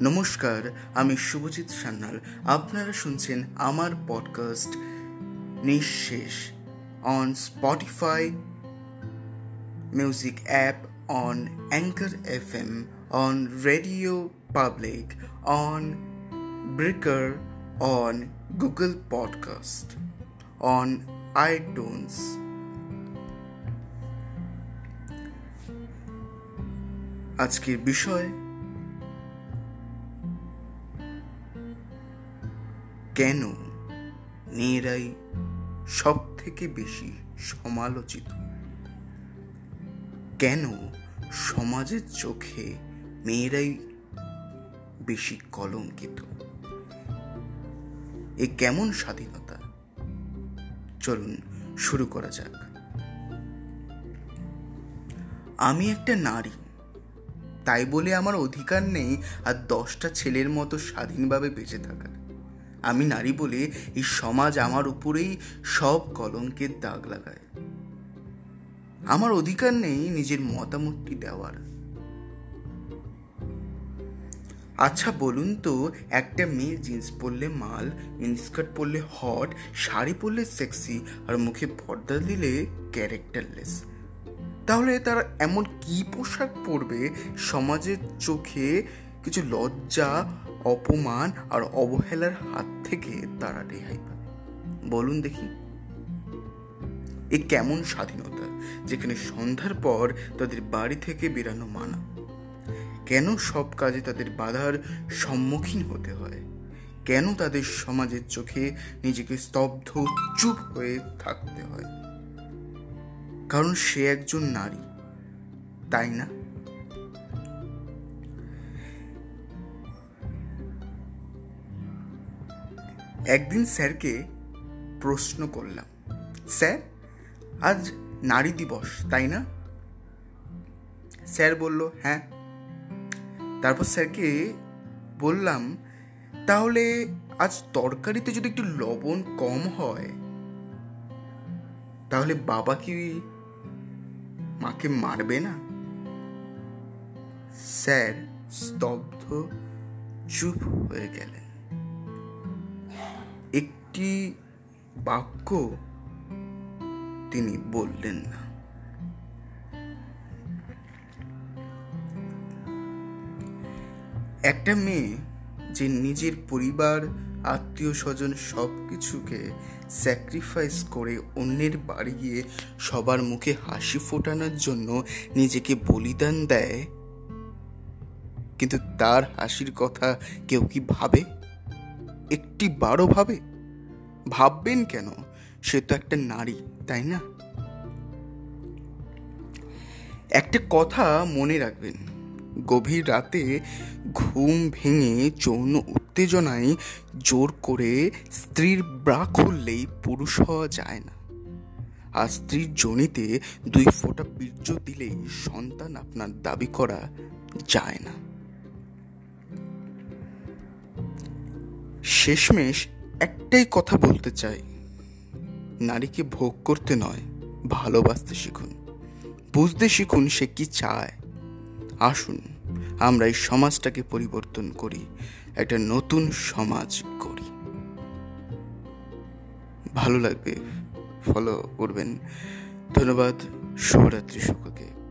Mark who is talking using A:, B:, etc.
A: নমস্কার, আমি শুভজিৎ সান্যাল। আপনারা শুনছেন আমার podcast Nishesh on Spotify music app on anchor F M on radio public on breaker on Google podcast on iTunes আজকের বিষয় কেন মেয়েরাই সব থেকে বেশি সমালোচিত? কেন সমাজের চোখে মেয়েরাই বেশি কলঙ্কিত? এ কেমন স্বাধীনতা? চলুন শুরু করা যাক। আমি একটা নারী, তাই বলে আমার অধিকার নেই আর দশটা ছেলের মতো স্বাধীনভাবে বেঁচে থাকার। আমি নারী বলে এই সমাজ আমার উপরেই সব কলঙ্কের দাগ লাগায়। আমার অধিকার নেই নিজের মতামতটি দেওয়ার। আচ্ছা বলুন তো, একটা মেয়ে জিন্স পরলে মাল ইনস্কার্ট পরলে হট শাড়ি পরলে সেক্সি আর মুখে পর্দা দিলে ক্যারেক্টারলেস তাহলে তারা এমন কি পোশাক পরবে সমাজের চোখে কিছু লজ্জা, অপমান আর অবহেলার হাত থেকে তারা রেহাই পাবে বলুন দেখি, এ কেমন স্বাধীনতা যেখানে সন্ধ্যার পর তাদের বাড়ি থেকে বেরানো মানা? কেন সব কাজে তাদের বাধার সম্মুখীন হতে হয়? কেন তাদের সমাজের চোখে নিজেকে স্তব্ধ চুপ হয়ে থাকতে হয়? কারণ সে একজন নারী, তাই না? একদিন স্যারকে প্রশ্ন করলাম, স্যার, আজ নারী দিবস, তাই না? স্যার বলল হ্যাঁ। তারপর স্যারকে বললাম, তাহলে আজ তরকারিতে যদি একটু লবণ কম হয়, তাহলে বাবা কি মাকে মারবে না? স্যার স্তব্ধ চুপ হয়ে গেলেন। একটি বাক্য তিনি বললেন না। একটা মেয়ে যে নিজের পরিবার, আত্মীয় স্বজন সব কিছুকে স্যাক্রিফাইস করে অন্যের বাড়ি গিয়ে সবার মুখে হাসি ফোটানোর জন্য নিজেকে বলিদান দেয়, কিন্তু তার হাসির কথা কেউ কি ভাবে? একটি বারো ভাবে? ভাববেন কেন? সে তো একটা নারী, তাই না? একটা কথা মনে রাখবেন। গভীর রাতে ঘুম ভেঙে যৌন উত্তেজনায় জোর করে স্ত্রীর ব্রা খুললেই পুরুষ হওয়া যায় না। আর স্ত্রীর জনিতে দুই ফোঁটা বীর্য দিলেই সন্তান আপনার দাবি করা যায় না। শেষমেশ একটাই কথা বলতে চাই। নারীকে ভোগ করতে নয়, ভালোবাসতে শিখুন। বুঝতে শিখুন সে কি চায়। আসুন, আমরা এই সমাজটাকে পরিবর্তন করি, একটা নতুন সমাজ করি ভালো লাগবে ফলো করবেন। ধন্যবাদ, শুভরাত্রি সকলকে।